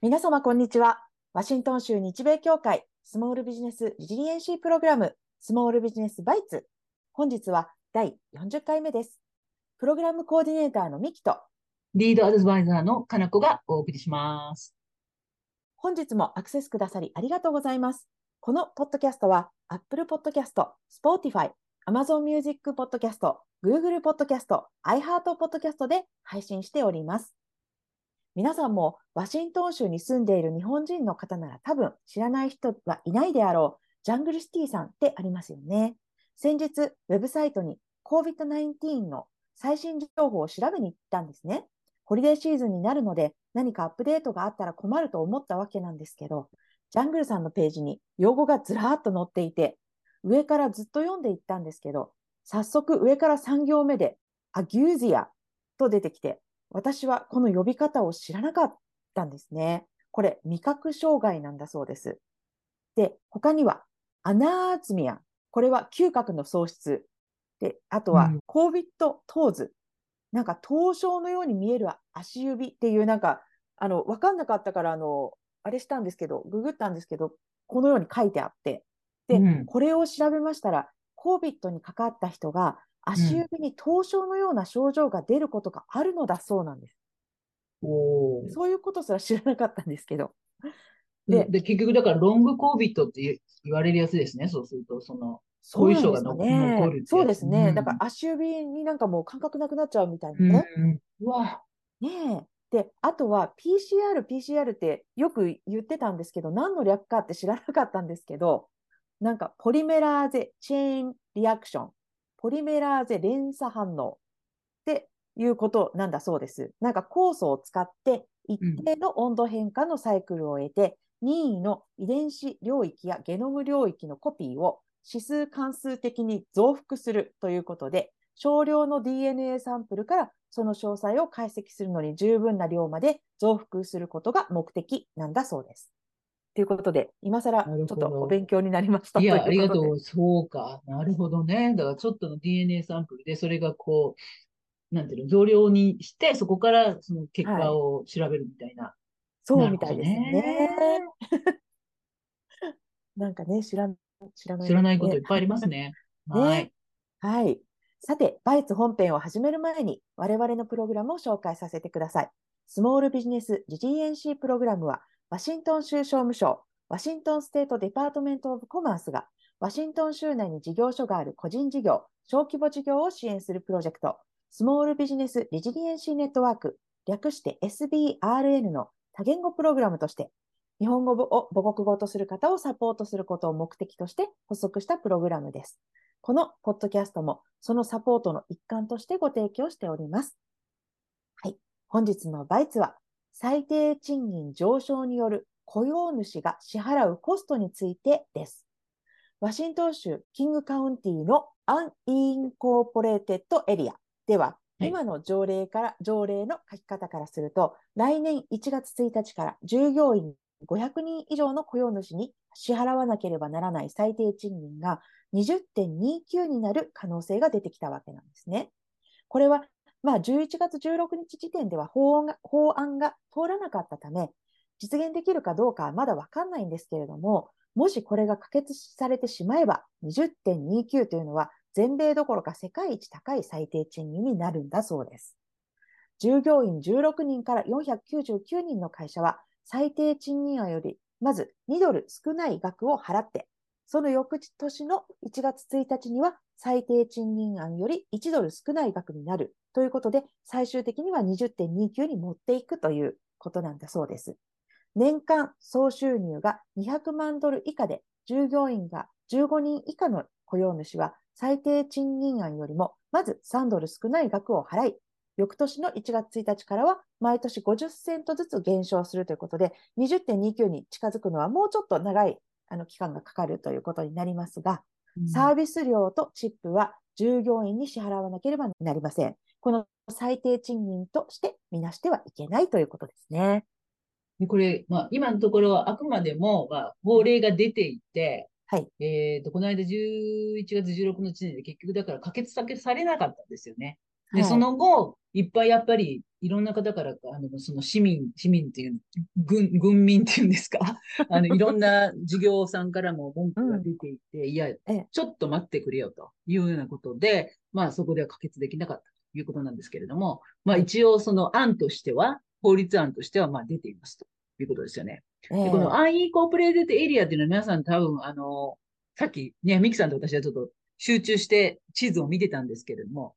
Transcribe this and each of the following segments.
皆様、こんにちは。ワシントン州日米協会スモールビジネスリジリエンシープログラムスモールビジネスバイツ。本日は第40回目です。プログラムコーディネーターのミキとリードアドバイザーのかなこがお送りします。本日もアクセスくださりありがとうございます。このポッドキャストは Apple Podcast、Spotify、Amazon Music Podcast、Google Podcast、iHeart Podcast で配信しております。皆さんもワシントン州に住んでいる日本人の方なら多分知らない人はいないであろうジャングルシティさんってありますよね。先日、ウェブサイトに COVID-19 の最新情報を調べに行ったんですね。ホリデーシーズンになるので何かアップデートがあったら困ると思ったわけなんですけど、ジャングルさんのページに用語がずらーっと載っていて、上からずっと読んでいったんですけど、早速上から3行目で、アギュージアと出てきて、私はこの呼び方を知らなかったんですね。これ、味覚障害なんだそうです。で、他には、アナーツミア。これは嗅覚の喪失。で、あとはうん、コービットトーズ。なんか、凍傷のように見える足指っていう、なんか、あの、わかんなかったから、あの、あれしたんですけど、ググったんですけど、このように書いてあって、で、うんこれを調べましたら、コービットにかかった人が、足指に凍傷のような症状が出ることがあるのだそうなんです。おーそういうことすら知らなかったんですけど。でで、結局だからロングコービットって言言われるやつですね。そうすると、その、後遺症が残るそうですね。うんだから足指になんかもう感覚なくなっちゃうみたいなうんね。うわ、ねえ。で、あとは PCR、PCR ってよく言ってたんですけど、何の略かって知らなかったんですけど、なんかポリメラーゼチェーンリアクション、ポリメラーゼ連鎖反応っていうことなんだそうです。なんか酵素を使って一定の温度変化のサイクルを得て、任意の遺伝子領域やゲノム領域のコピーを指数関数的に増幅するということで、少量の DNA サンプルからその詳細を解析するのに十分な量まで増幅することが目的なんだそうです。ということで、今更ちょっとお勉強になりましたいや、ありがとう。そうか。なるほどね。だからちょっとの DNA サンプルで、それがこう、なんていうの、増量にして、そこからその結果を調べるみたいな。そうみたいですね。ね。なんかね、知らん知らない、知らないこといっぱいあります ね。はい。はい。さて、バイツ本編を始める前に、我々のプログラムを紹介させてください。スモールビジネス GGNC プログラムは、ワシントン州商務省、ワシントンステートデパートメントオブコマースが、ワシントン州内に事業所がある個人事業、小規模事業を支援するプロジェクト、スモールビジネスリジリエンシーネットワーク、略して SBRN の多言語プログラムとして、日本語を母国語とする方をサポートすることを目的として発足したプログラムです。このポッドキャストもそのサポートの一環としてご提供しております。はい。本日の Bites は最低賃金上昇による雇用主が支払うコストについてです。ワシントン州キングカウンティの unincorporated area では、はい今の条例から、条例の書き方からすると、来年1月1日から従業員500人以上の雇用主に支払わなければならない最低賃金が20.29になる可能性が出てきたわけなんですね。これは、まあ、11月16日時点では法案が通らなかったため、実現できるかどうかはまだわかんないんですけれども、もしこれが可決されてしまえば、20.29というのは全米どころか世界一高い最低賃金になるんだそうです。従業員16人から499人の会社は、最低賃金案よりまず2ドル少ない額を払って、その翌年の1月1日には最低賃金案より1ドル少ない額になるということで、最終的には20.29に持っていくということなんだそうです。年間総収入が200万ドル以下で、従業員が15人以下の雇用主は最低賃金案よりもまず3ドル少ない額を払い、翌年の1月1日からは毎年50セントずつ減少するということで、20.29に近づくのはもうちょっと長いあの期間がかかるということになりますが、サービス料とチップは従業員に支払わなければなりません。この最低賃金としてみなしてはいけないということですね。でこれ、まあ、今のところはあくまでも、まあ、法令が出ていて、はい。えっと、この間11月16日で結局だから可決されなかったんですよね。で、はい。その後、いっぱいやっぱり、いろんな方から、あの、その市民、市民っていう、軍、軍民っていうんですか？あの、いろんな事業さんからも文句が出ていて、いや、ええ。ちょっと待ってくれよというようなことで、まあそこでは可決できなかったということなんですけれども、まあ一応その案としては、法律案としてはまあ出ていますということですよね。ええ。で、この unincorporated area っていうのは皆さん多分、あの、さっきね、ミキさんと私はちょっと集中して地図を見てたんですけれども、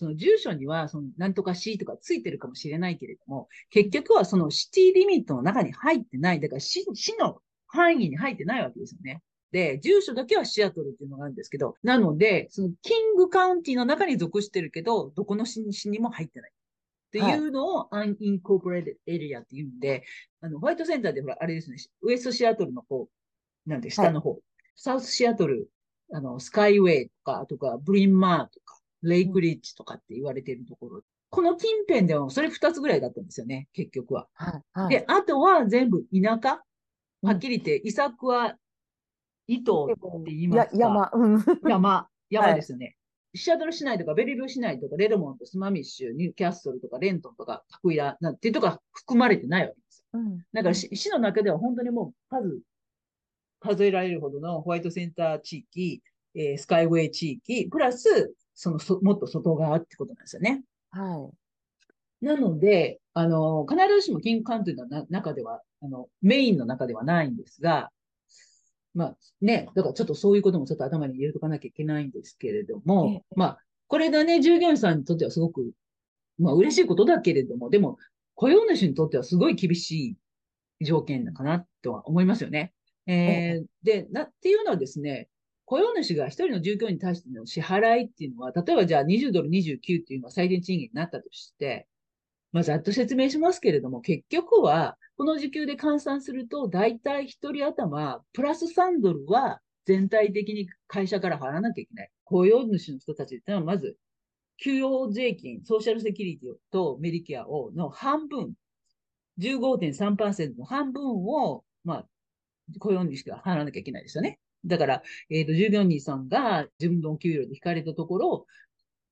その住所には、そのなんとか市とかついてるかもしれないけれども、結局はその city limit の中に入ってない、だから市市の範囲に入ってないわけですよね。で、住所だけはシアトルっていうのがあるんですけど、なので、そのキングカウンティの中に属してるけど、どこの市市にも入ってない。っていうのを、 unincorporated area っていうんで、あの、ホワイトセンターでほら、あれですね、ウエストシアトルの方、なんで、下の方、サウスシアトル、あの、スカイウェイとか、とか、ブリンマーとか、レイクリッジとかって言われているところ。この近辺では、それ二つぐらいだったんですよね、結局は。はい。はい。で、あとは全部田舎。うんはっきり言って、イサクは、糸って言いますか。や山。うん。山、山ですよね。シアトル市内とか、ベリル市内とか、レドモンド、スマミッシュ、ニューキャッスルとか、レントンとか、タクイラなんていうとこが含まれてないわけですよ。うん。だから、し市の中では本当にもう数、数えられるほどのホワイトセンター地域、えースカイウェイ地域、プラス、そのそ、もっと外側ってことなんですよね。はい。なので、あの、必ずしもキングカントリーのな中では、あの、メインの中ではないんですが、まあね、だからちょっとそういうこともちょっと頭に入れとかなきゃいけないんですけれどもええ、まあ、これがね、従業員さんにとってはすごく、まあ嬉しいことだけれども、でも、雇用主にとってはすごい厳しい条件かなとは思いますよね。えーで、な、っていうのはですね、雇用主が一人の従業員に対しての支払いっていうのは、例えばじゃあ20ドル29っていうのは最低賃金になったとして、まあ、ざっと説明しますけれども、結局は、この時給で換算すると、だいたい一人頭、プラス3ドルは全体的に会社から払わなきゃいけない。雇用主の人たちっていうのは、まず、給与税金、ソーシャルセキュリティとメディケアを、の半分、15.3%の半分を、まあ、雇用主が払わなきゃいけないですよね。だから、えっ、と、従業員さんが自分の給料で引かれたところ、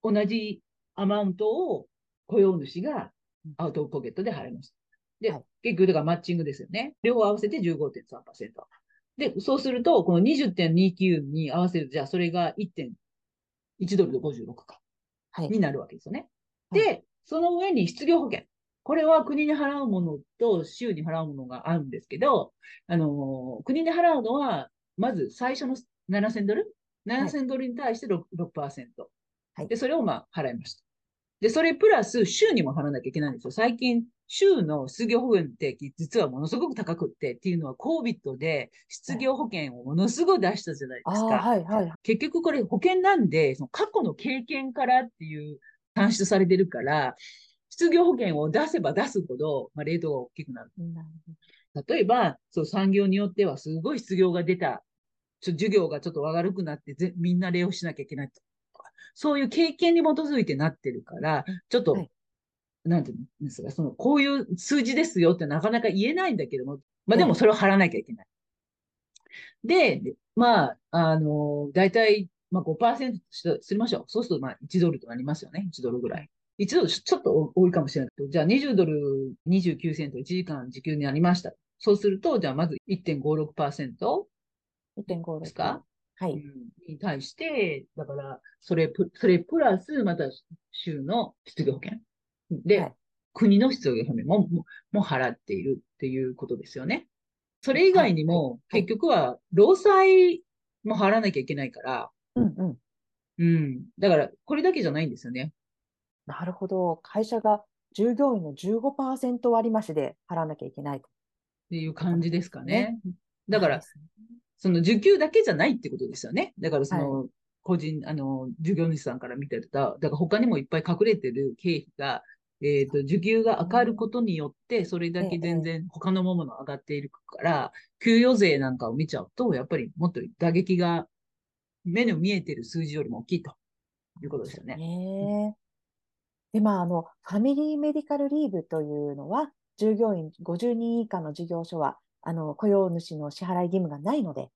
同じアマウントを雇用主がアウトポケットで払います。で、はい結局、だからマッチングですよね。両方合わせて15.3%。で、そうすると、この20.29に合わせる、じゃあそれが1.1ドルで56か。はい。になるわけですよね。はいで、その上に失業保険。これは国に払うものと州に払うものがあるんですけど、あのー国で払うのは、まず最初の7000ドル ?7000 ドルに対して 6%, 6%。はいで、それをまあ払いました。で、それプラス州にも払わなきゃいけないんですよ。最近、州の失業保険って実はものすごく高くってっていうのは COVID で失業保険をものすごい出したじゃないですか。はい、はい。結局これ保険なんで、その過去の経験からっていう算出されてるから、失業保険を出せば出すほど、まあ、レートが大きくなる。なる例えば、そう産業によってはすごい失業が出た、ちょ授業がちょっと悪くなってぜ、みんな礼をしなきゃいけないとか、そういう経験に基づいてなってるからうん、ちょっと、はいなんていうんですか、その、こういう数字ですよってなかなか言えないんだけども、まあでもそれを払わなきゃいけない。で、でまあ、あの、大体、まあ5%としてすりましょう。そうすると、まあ1ドルとなりますよね。1ドルぐらい。1ドルちょっと多いかもしれないけど、じゃあ20ドル29セント1時間時給になりました。そうすると、じゃあまず1.56%ほど。1.5ですか、うんはい。に対して、だから、それプ、それプラス、また州の失業保険？で、はい国の失業保険も、もも払っているっていうことですよね。それ以外にも、はい結局は、労災も払わなきゃいけないから、うんうん。うん。だから、これだけじゃないんですよね。なるほど。会社が従業員の15%割増しで払わなきゃいけないと。っていう感じですかね。だからその受給だけじゃないってことですよね。だからその、個人、あの、従業主さんから見てた、だから他にもいっぱい隠れてる経費が、えっ、と、受給が上がることによって、それだけ全然他のものも上がっているから、給与税なんかを見ちゃうと、やっぱりもっと打撃が目の見えてる数字よりも大きいということですよね。ね。で、まあ、あの、ファミリーメディカルリーブというのは、従業員50人以下の事業所は、あの、雇用主の支払い義務がないので、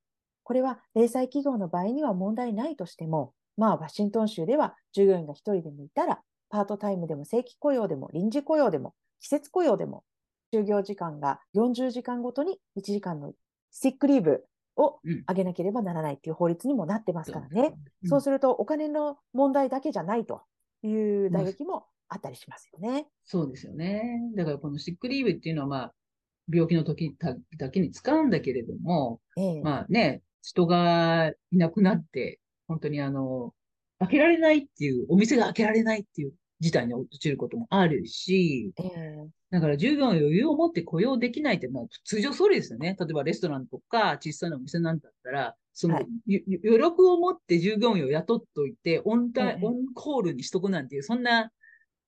これは零細企業の場合には問題ないとしても、まあ、ワシントン州では従業員が1人でもいたら、パートタイムでも正規雇用でも臨時雇用でも季節雇用でも、就業時間が40時間ごとに1時間のスティックリーブを上げなければならないっていう法律にもなってますからね。うん、そうするとお金の問題だけじゃないという打撃もあったりしますよね。そうですよね。だからこのスティックリーブっていうのはまあ、病気の時だけに使うんだけれども、ええ、まあね、人がいなくなって、本当にあの、開けられないっていう、お店が開けられないっていう事態に陥ることもあるし、えー、だから従業員余裕を持って雇用できないって、まあ、通常そうですよね。例えばレストランとか小さなお店なんだったら、その、はい、余力を持って従業員を雇っといて、オンタオンコールにしとくなんていう、そんな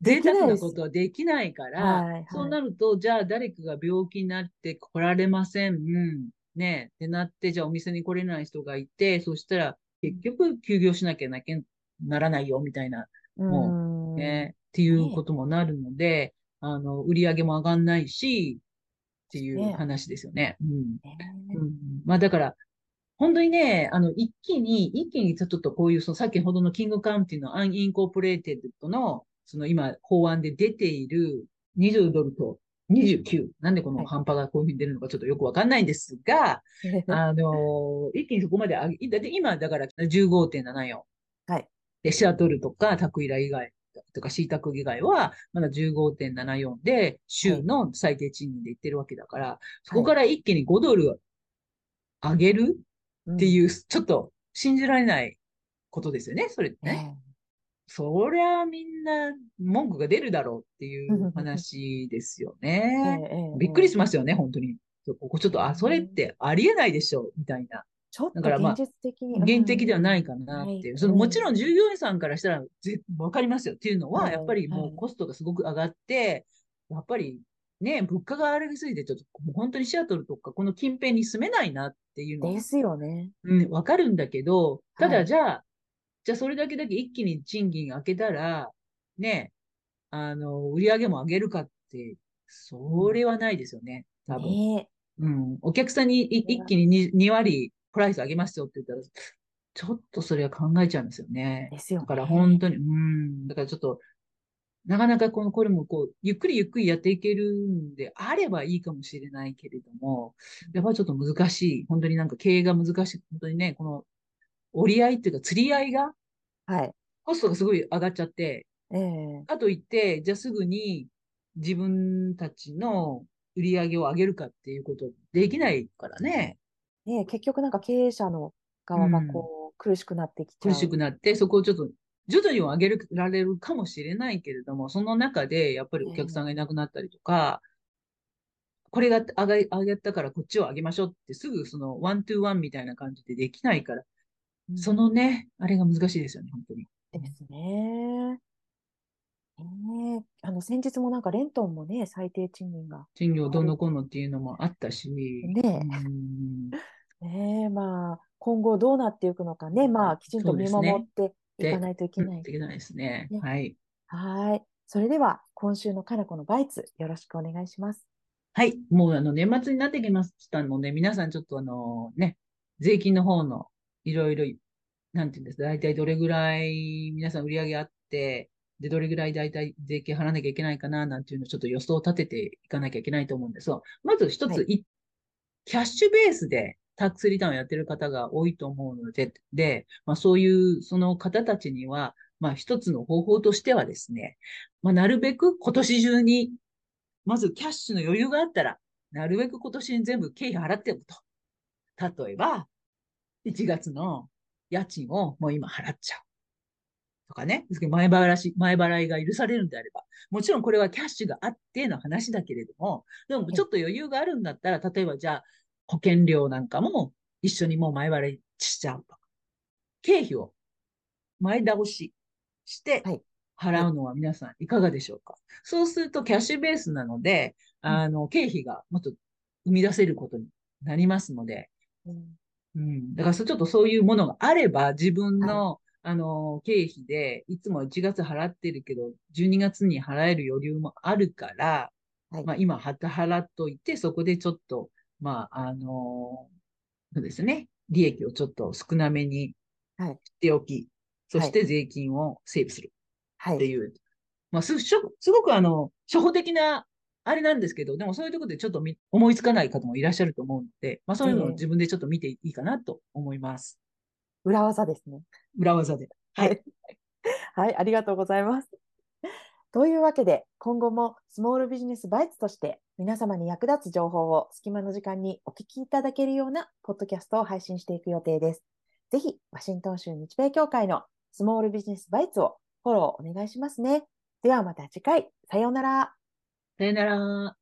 贅沢なことはできないから、はいはい、そうなると、じゃあ誰かが病気になって来られません。うん、ね、ってなって、じゃあお店に来れない人がいて、そしたら結局休業しなきゃなきゃならないよ、みたいな、もう、ね、っていうこともなるので、あの、売り上げも上がんないし、っていう話ですよね。うん。うん、まあだから、本当にね、あの、一気に、一気にちょっとこういう、その先ほどのキングカウンティの unincorporated の、その今、法案で出ている20ドルと29。なんでこの半端がこういうふうに出るのかちょっとよくわかんないんですが、あの、一気にそこまで上げ、だって今だから15.74。はい。で、シアトルとかタクウィラ以外とかシータク以外は、まだ15.74で、州の最低賃金で言ってるわけだから、そこから一気に5ドル上げるっていう、ちょっと信じられないことですよね、それってね。そりゃみんな文句が出るだろうっていう話ですよね。びっくりしますよね、本当に。ここちょっと、あ、それってありえないでしょ、みたいな。ちょっと現実的に。現実的ではないかなっていう。そのもちろん従業員さんからしたらわかりますよっていうのは、やっぱりもうコストがすごく上がって、やっぱりね、物価が上がりすぎて、ちょっともう本当にシアトルとかこの近辺に住めないなっていうのですよね。うん、わかるんだけど、ただじゃあ、はい、じゃあそれだけだけ一気に賃金上げたら、ね、あの、売り上げも上げるかって、それはないですよね、多分。ね、うん。お客さんに一気に 2, 2割プライス上げますよって言ったら、ちょっとそれは考えちゃうんですよね。ですよ、ね。だから本当に、うん。だからちょっと、なかなかこの、これもこう、ゆっくりゆっくりやっていけるんであればいいかもしれないけれども、やっぱりちょっと難しい。本当になんか経営が難しい。本当にね、この折り合いっていうか釣り合いが、はい。コストがすごい上がっちゃって、ええー、かといって、じゃあすぐに自分たちの売り上げを上げるかっていうことできないからね。ね結局なんか経営者の側がこう、苦しくなってきちゃう。苦しくなって、そこをちょっと徐々には上げられるかもしれないけれども、その中でやっぱりお客さんがいなくなったりとか、えー、これが上げ上げたからこっちを上げましょうってすぐそのワントゥーワンみたいな感じでできないから、うん、そのね、あれが難しいですよね、本当に。ですね。えー、あの先日もなんかレントンもね、最低賃金が。賃金をどうのこうのっていうのもあったし。ねえ。ねえ、まあ、今後どうなっていくのかね、まあ、きちんと見守っていかないといけない。いけないですね。ねはい。はい。それでは、今週のかなこのバイツ、よろしくお願いします。はい。もうあの年末になってきましたので、皆さんちょっとあのね、税金の方のいろいろ、なんていうんですか、大体どれぐらい皆さん売り上げあって、で、どれぐらい大体税金払わなきゃいけないかな、なんていうのをちょっと予想を立てていかなきゃいけないと思うんですが、まず一つ、はい、キャッシュベースでタックスリターンをやってる方が多いと思うので、で、まあそういうその方たちには、まあ一つの方法としてはですね、まあなるべく今年中に、まずキャッシュの余裕があったら、なるべく今年に全部経費払っておくと。例えば、1月の家賃をもう今払っちゃう。とかね、前払い、前払いが許されるんであれば、もちろんこれはキャッシュがあっての話だけれども、でもちょっと余裕があるんだったら、例えばじゃあ、保険料なんかも一緒にもう前払いしちゃうとか。経費を前倒しして払うのは皆さんいかがでしょうか、はい、そうするとキャッシュベースなので、あの、経費がもっと生み出せることになりますので、うん、うん、だからちょっとそういうものがあれば自分の、はい。あの、経費で、いつも1月払ってるけど、12月に払える余裕もあるから、はい、まあ今、払っといて、そこでちょっと、まあ、あの、そうですね。利益をちょっと少なめにはい。しておき、そして税金をセーブするはい。っていう、まあす、すごくあの、初歩的なあれなんですけど、でもそういうところでちょっとみ思いつかない方もいらっしゃると思うので、まあそういうのをええ自分でちょっと見ていいかなと思います。裏技ですね。裏技で。ははいい。はい、ありがとうございます。というわけで、今後もスモールビジネスバイツとして皆様に役立つ情報を隙間の時間にお聞きいただけるようなポッドキャストを配信していく予定です。ぜひ、ワシントン州日米協会のスモールビジネスバイツをフォローお願いしますね。ではまた次回、さようなら。さよなら。